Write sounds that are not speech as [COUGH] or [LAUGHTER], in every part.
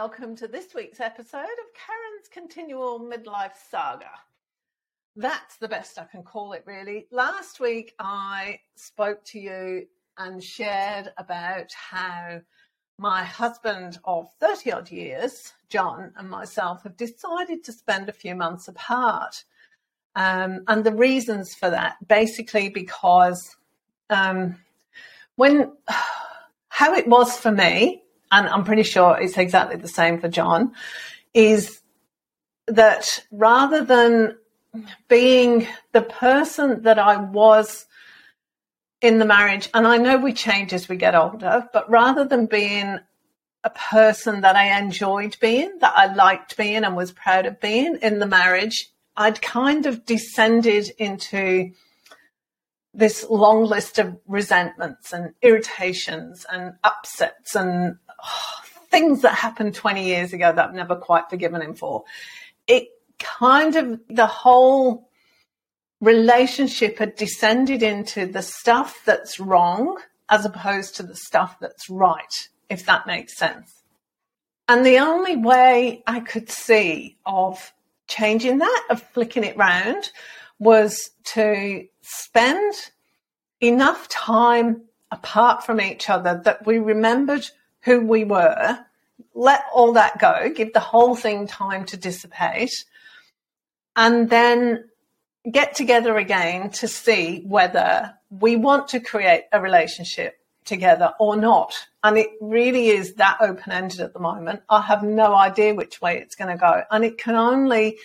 welcome to this week's episode of Karen's Continual Midlife Saga. That's the best I can call it, really. Last week, I spoke to you and shared about how my husband of 30 odd years, John, and myself have decided to spend a few months apart. Um, and the reasons for that basically because um, when [SIGHS] how it was for me and I'm pretty sure it's exactly the same for John, is that rather than being the person that I was in the marriage, and I know we change as we get older, but rather than being a person that I enjoyed being, that I liked being and was proud of being in the marriage, I'd kind of descended into this long list of resentments and irritations and upsets and [SIGHS] things that happened 20 years ago that I've never quite forgiven him for. It kind of, the whole relationship had descended into the stuff that's wrong as opposed to the stuff that's right, if that makes sense. And the only way I could see of changing that, of flicking it round, was to spend enough time apart from each other that we remembered who we were, let all that go, give the whole thing time to dissipate, and then get together again to see whether we want to create a relationship together or not. And it really is that open ended at the moment. I have no idea which way it's going to go. And it can only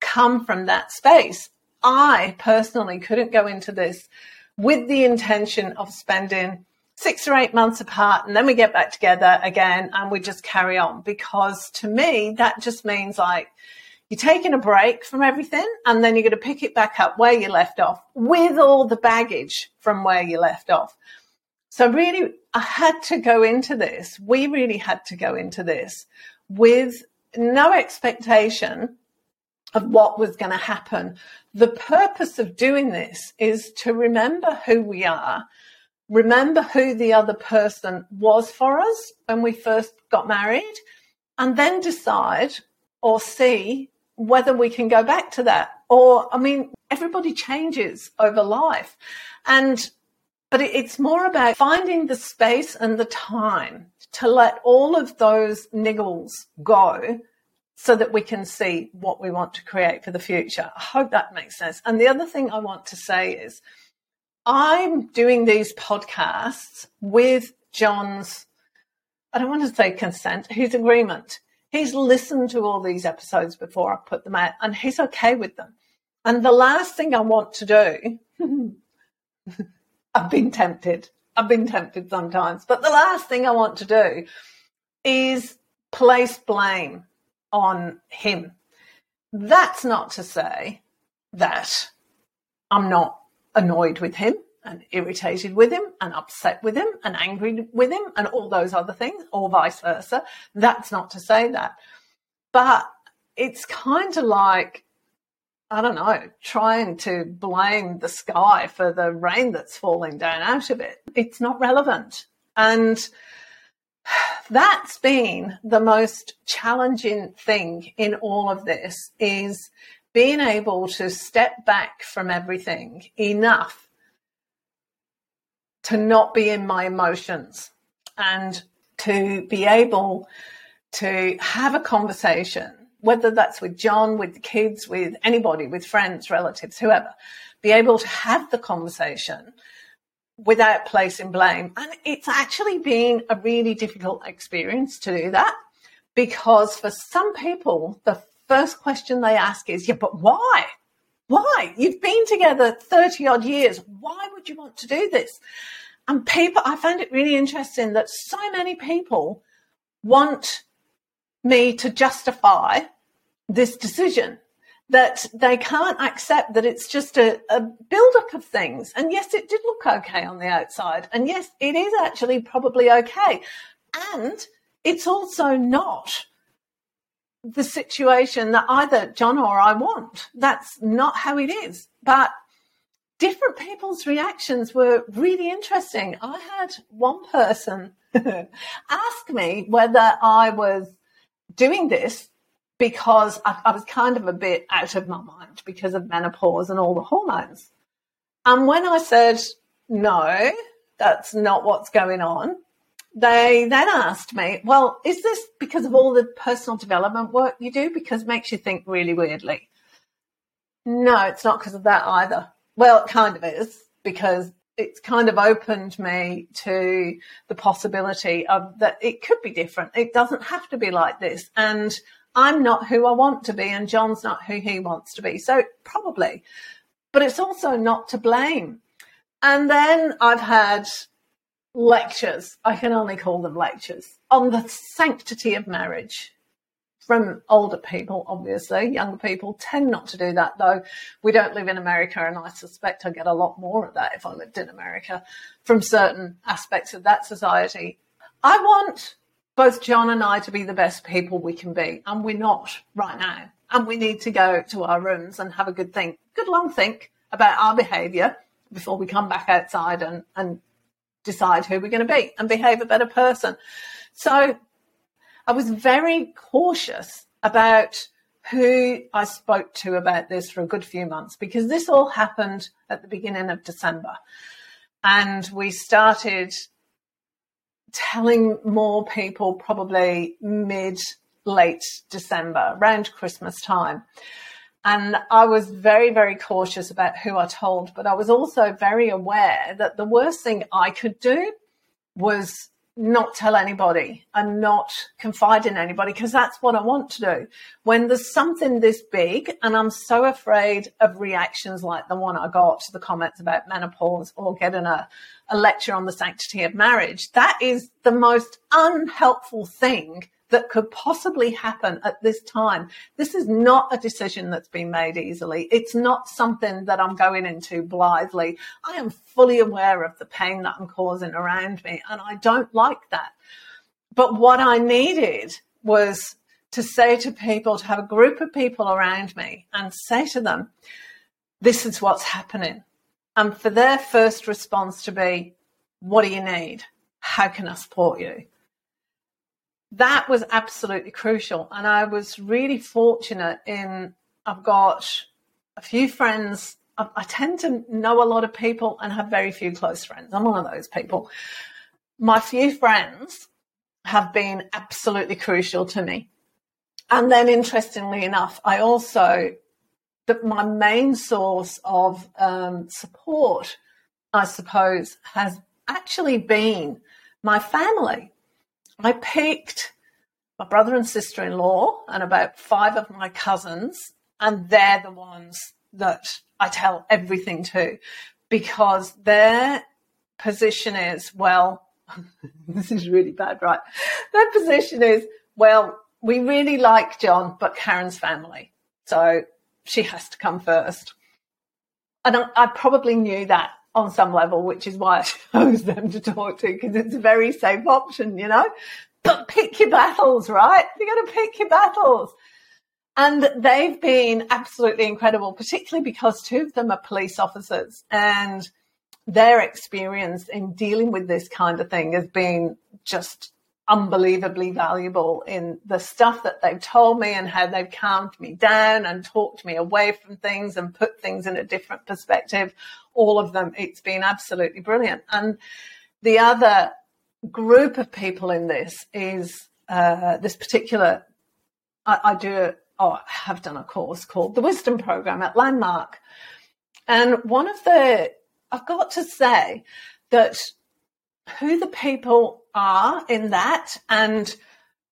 come from that space. I personally couldn't go into this with the intention of spending six or eight months apart and then we get back together again and we just carry on. Because to me that just means like you're taking a break from everything and then you're going to pick it back up where you left off with all the baggage from where you left off. So really i had to go into this we really had to go into this with no expectation of what was going to happen. The purpose of doing this is to remember who we are remember who the other person was for us when we first got married, and then decide or see whether we can go back to that. Or, I mean, everybody changes over life. And, but it's more about finding the space and the time to let all of those niggles go so that we can see what we want to create for the future. I hope that makes sense. And the other thing I want to say is, I'm doing these podcasts with John's, I don't want to say consent, his agreement. He's listened to all these episodes before I put them out and he's okay with them. And the last thing I want to do, [LAUGHS] I've been tempted. I've been tempted sometimes, but the last thing I want to do is place blame on him. That's not to say that I'm not annoyed with him and irritated with him and upset with him and angry with him and all those other things, or vice versa. That's not to say that. But it's kind of like, I don't know, trying to blame the sky for the rain that's falling down out of it. It's not relevant. And that's been the most challenging thing in all of this is being able to step back from everything enough to not be in my emotions and to be able to have a conversation, whether that's with John, with the kids, with anybody, with friends, relatives, whoever, be able to have the conversation without placing blame. And it's actually been a really difficult experience to do that because for some people, the first question they ask is, yeah, but why? Why? You've been together 30 odd years. Why would you want to do this? And people, I found it really interesting that so many people want me to justify this decision that they can't accept that it's just a, a build-up of things. And yes, it did look okay on the outside. And yes, it is actually probably okay. And it's also not the situation that either John or I want. That's not how it is. But different people's reactions were really interesting. I had one person [LAUGHS] ask me whether I was doing this because I, I was kind of a bit out of my mind because of menopause and all the hormones. And when I said, no, that's not what's going on, they then asked me, well, is this because of all the personal development work you do? Because it makes you think really weirdly. No, it's not because of that either. Well, it kind of is because it's kind of opened me to the possibility of that it could be different. It doesn't have to be like this. And I'm not who I want to be, and John's not who he wants to be. So probably, but it's also not to blame. And then I've had lectures, I can only call them lectures, on the sanctity of marriage from older people, obviously. Younger people tend not to do that, though. We don't live in America, and I suspect I get a lot more of that if I lived in America from certain aspects of that society. I want both John and I to be the best people we can be, and we're not right now. And we need to go to our rooms and have a good think, good long think about our behaviour before we come back outside and, and decide who we're going to be and behave a better person. So I was very cautious about who I spoke to about this for a good few months because this all happened at the beginning of December. And we started telling more people probably mid late December, around Christmas time. And I was very, very cautious about who I told, but I was also very aware that the worst thing I could do was not tell anybody and not confide in anybody because that's what I want to do. When there's something this big and I'm so afraid of reactions like the one I got to the comments about menopause or getting a, a lecture on the sanctity of marriage, that is the most unhelpful thing that could possibly happen at this time. This is not a decision that's been made easily. It's not something that I'm going into blithely. I am fully aware of the pain that I'm causing around me, and I don't like that. But what I needed was to say to people, to have a group of people around me and say to them, this is what's happening. And for their first response to be, what do you need? How can I support you? That was absolutely crucial. And I was really fortunate in I've got a few friends. I, I tend to know a lot of people and have very few close friends. I'm one of those people. My few friends have been absolutely crucial to me. And then, interestingly enough, I also, that my main source of um, support, I suppose, has actually been my family. I picked my brother and sister in law and about five of my cousins, and they're the ones that I tell everything to because their position is, well, [LAUGHS] this is really bad, right? Their position is, well, we really like John, but Karen's family. So she has to come first. And I, I probably knew that on some level, which is why I [LAUGHS] chose them to talk to because it's a very safe option, you know. But pick your battles, right? You got to pick your battles. And they've been absolutely incredible, particularly because two of them are police officers and their experience in dealing with this kind of thing has been just unbelievably valuable in the stuff that they've told me and how they've calmed me down and talked me away from things and put things in a different perspective. All of them, it's been absolutely brilliant. And the other group of people in this is uh, this particular, I, I do, oh, I have done a course called the Wisdom Program at Landmark. And one of the, I've got to say that who the people are in that and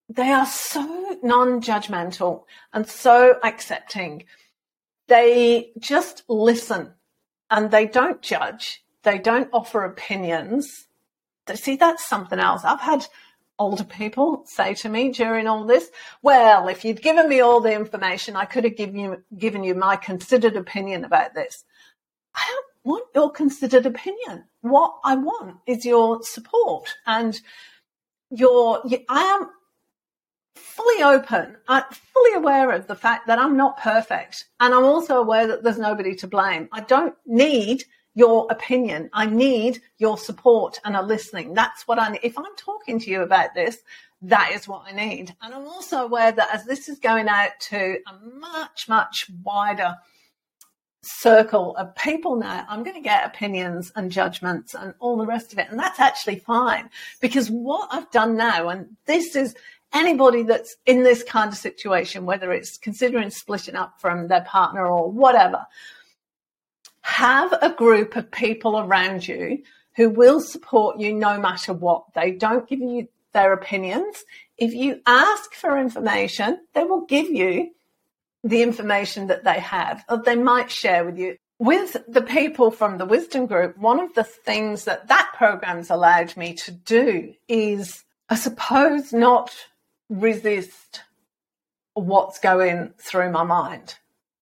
they are so non-judgmental and so accepting. They just listen and they don't judge. They don't offer opinions. See that's something else. I've had older people say to me during all this well if you'd given me all the information i could have given you given you my considered opinion about this. I don't want your considered opinion. What I want is your support and your, I am fully open. I'm fully aware of the fact that I'm not perfect. And I'm also aware that there's nobody to blame. I don't need your opinion. I need your support and a listening. That's what I need. If I'm talking to you about this, that is what I need. And I'm also aware that as this is going out to a much, much wider circle of people now, I'm going to get opinions and judgments and all the rest of it. And that's actually fine because what I've done now, and this is anybody that's in this kind of situation, whether it's considering splitting up from their partner or whatever, have a group of people around you who will support you no matter what. They don't give you their opinions. If you ask for information, they will give you the information that they have, or they might share with you. With the people from the Wisdom Group, one of the things that that program's allowed me to do is, I suppose, not resist what's going through my mind.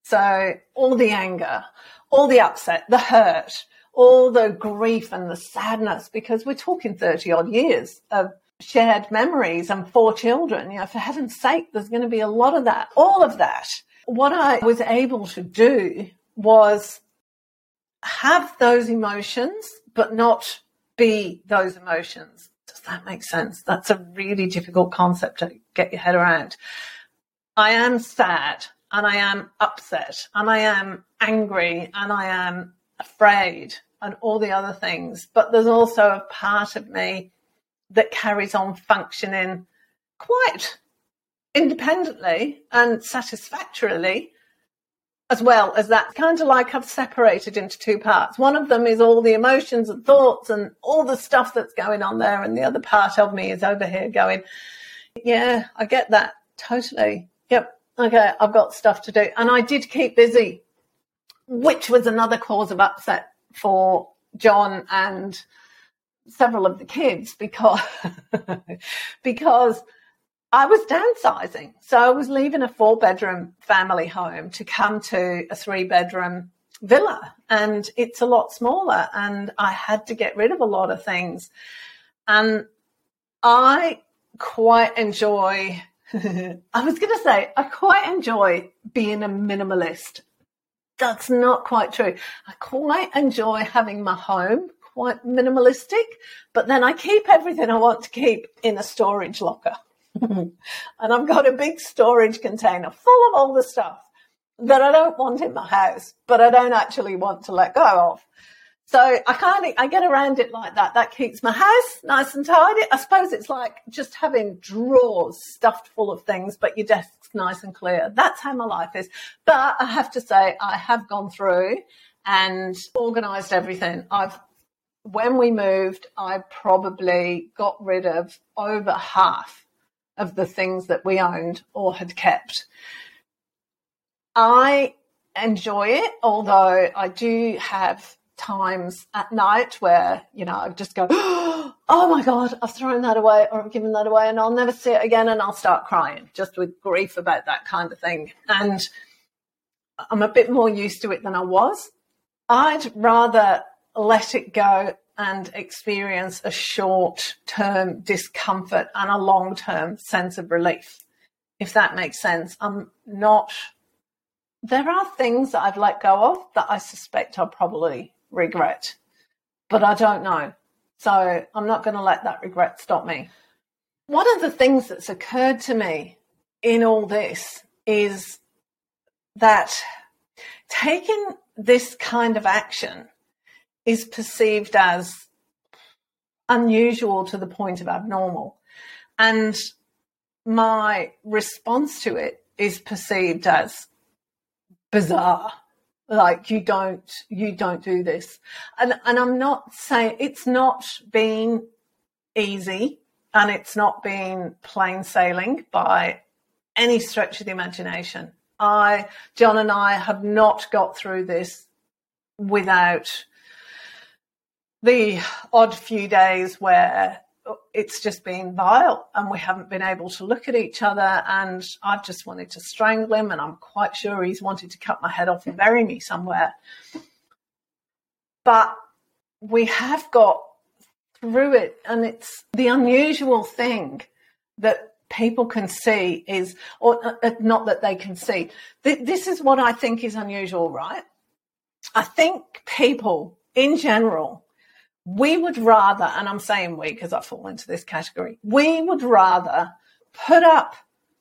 So all the anger, all the upset, the hurt, all the grief and the sadness, because we're talking 30 odd years of shared memories and four children. You know, for heaven's sake, there's going to be a lot of that, all of that. What I was able to do was have those emotions, but not be those emotions. Does that make sense? That's a really difficult concept to get your head around. I am sad and I am upset and I am angry and I am afraid and all the other things. But there's also a part of me that carries on functioning quite independently and satisfactorily as well as that kind of like I've separated into two parts. One of them is all the emotions and thoughts and all the stuff that's going on there, and the other part of me is over here going, Yeah, I get that totally. Yep. Okay, I've got stuff to do. And I did keep busy, which was another cause of upset for John and several of the kids because [LAUGHS] because I was downsizing. So I was leaving a four bedroom family home to come to a three bedroom villa and it's a lot smaller and I had to get rid of a lot of things. And I quite enjoy [LAUGHS] I was going to say I quite enjoy being a minimalist. That's not quite true. I quite enjoy having my home quite minimalistic, but then I keep everything I want to keep in a storage locker. [LAUGHS] and I've got a big storage container full of all the stuff that I don't want in my house, but I don't actually want to let go of. So I kind of I get around it like that. That keeps my house nice and tidy. I suppose it's like just having drawers stuffed full of things, but your desk's nice and clear. That's how my life is. But I have to say, I have gone through and organised everything. I've when we moved, I probably got rid of over half of the things that we owned or had kept. I enjoy it, although I do have times at night where, you know, I just go, [GASPS] oh my God, I've thrown that away or I've given that away and I'll never see it again. And I'll start crying just with grief about that kind of thing. And I'm a bit more used to it than I was. I'd rather let it go and experience a short term discomfort and a long term sense of relief, if that makes sense. I'm not, there are things that I've let go of that I suspect I'll probably regret, but I don't know. So I'm not going to let that regret stop me. One of the things that's occurred to me in all this is that taking this kind of action is perceived as unusual to the point of abnormal. And my response to it is perceived as bizarre. Like you don't, you don't do this. And, and I'm not saying it's not been easy and it's not been plain sailing by any stretch of the imagination. I, John and I have not got through this without the odd few days where it's just been vile and we haven't been able to look at each other and I've just wanted to strangle him and I'm quite sure he's wanted to cut my head off and bury me somewhere. But we have got through it and it's the unusual thing that people can see is or uh, uh not that they can see. This is what I think is unusual, right? I think people in general, we would rather, and I'm saying we because I fall into this category, we would rather put up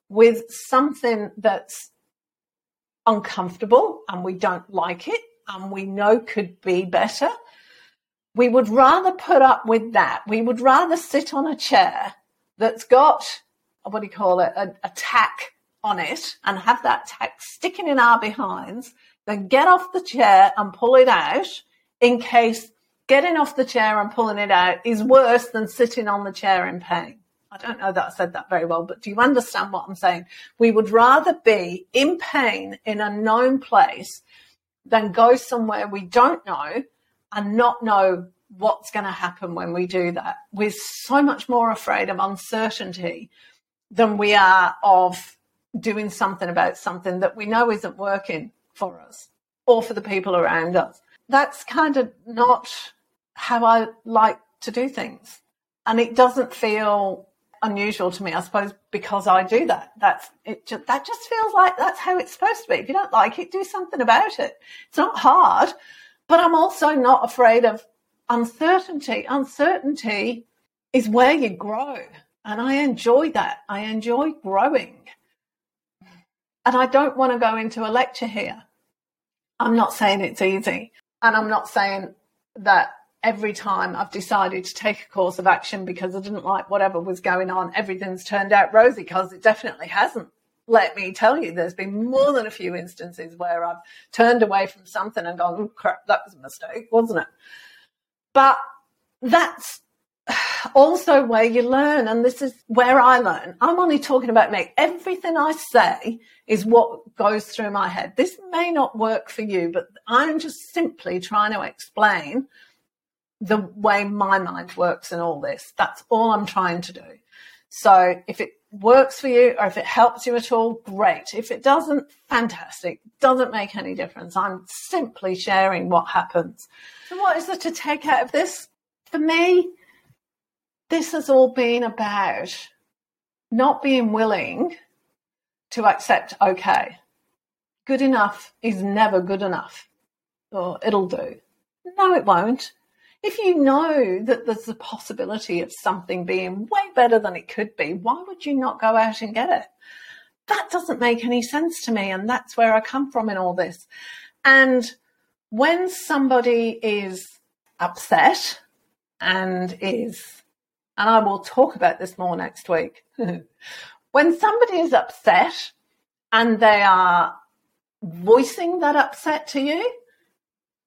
with something that's uncomfortable and we don't like it and we know could be better. We would rather put up with that. We would rather sit on a chair that's got, what do you call it, a, a tack on it and have that tack sticking in our behinds than get off the chair and pull it out in case getting off the chair and pulling it out is worse than sitting on the chair in pain. I don't know that I said that very well, but do you understand what I'm saying? We would rather be in pain in a known place than go somewhere we don't know and not know what's going to happen when we do that. We're so much more afraid of uncertainty than we are of doing something about something that we know isn't working for us or for the people around us. That's kind of not how I like to do things. And it doesn't feel unusual to me, I suppose, because I do that. That's it. Just, that just feels like that's how it's supposed to be. If you don't like it, do something about it. It's not hard, but I'm also not afraid of uncertainty. Uncertainty is where you grow, and I enjoy that. I enjoy growing, and I don't want to go into a lecture here. I'm not saying it's easy, and I'm not saying that every time I've decided to take a course of action because I didn't like whatever was going on, everything's turned out rosy because it definitely hasn't. Let me tell you, there's been more than a few instances where I've turned away from something and gone, oh, crap, that was a mistake, wasn't it? But that's [SIGHS] also where you learn, and this is where I learn. I'm only talking about me. Everything I say is what goes through my head. This may not work for you, but I'm just simply trying to explain the way my mind works in all this. That's all I'm trying to do. So if it works for you or if it helps you at all, great. If it doesn't, fantastic. Doesn't make any difference. I'm simply sharing what happens. So what is there to take out of this? For me, this has all been about not being willing to accept, okay, good enough is never good enough. Or it'll do. No, it won't if you know that there's a possibility of something being way better than it could be, why would you not go out and get it? That doesn't make any sense to me. And that's where I come from in all this. And when somebody is upset and is, and I will talk about this more next week, [LAUGHS] when somebody is upset and they are voicing that upset to you,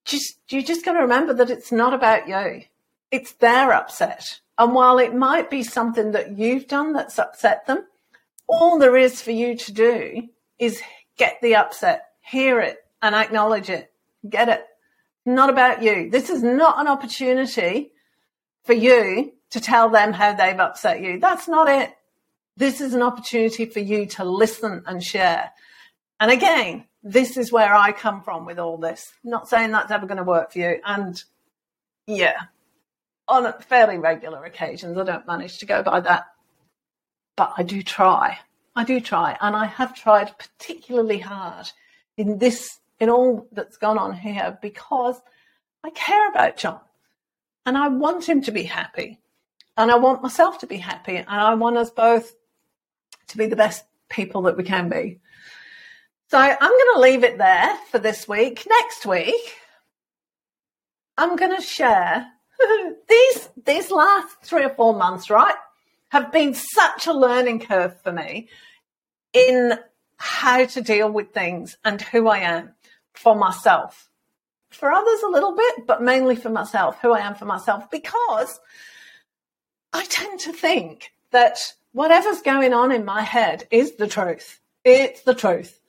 just you just got to remember that it's not about you. It's their upset. And while it might be something that you've done that's upset them, all there is for you to do is get the upset, hear it, and acknowledge it. Get it. Not about you. This is not an opportunity for you to tell them how they've upset you. That's not it. This is an opportunity for you to listen and share. And again, this is where I come from with all this. Not saying that's ever going to work for you. And yeah, on fairly regular occasions, I don't manage to go by that. But I do try. I do try. And I have tried particularly hard in this, in all that's gone on here, because I care about John and I want him to be happy. And I want myself to be happy. And I want us both to be the best people that we can be. So I'm going to leave it there for this week. Next week, I'm going to share [LAUGHS] these these last three or four months, right, have been such a learning curve for me in how to deal with things and who I am for myself. For others, a little bit, but mainly for myself, who I am for myself, because I tend to think that whatever's going on in my head is the truth. It's the truth.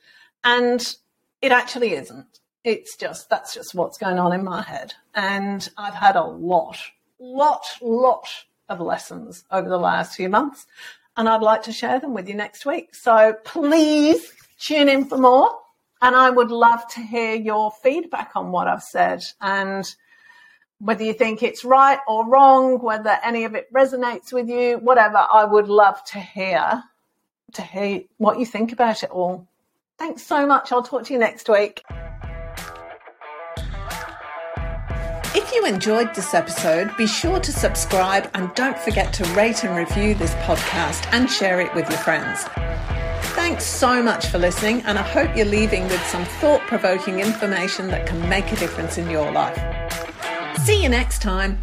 And it actually isn't. It's just, that's just what's going on in my head. And I've had a lot, lot, lot of lessons over the last few months. And I'd like to share them with you next week. So please tune in for more. And I would love to hear your feedback on what I've said and whether you think it's right or wrong, whether any of it resonates with you, whatever. I would love to hear to hear what you think about it all. Thanks so much. I'll talk to you next week. If you enjoyed this episode, be sure to subscribe and don't forget to rate and review this podcast and share it with your friends. Thanks so much for listening, and I hope you're leaving with some thought provoking information that can make a difference in your life. See you next time.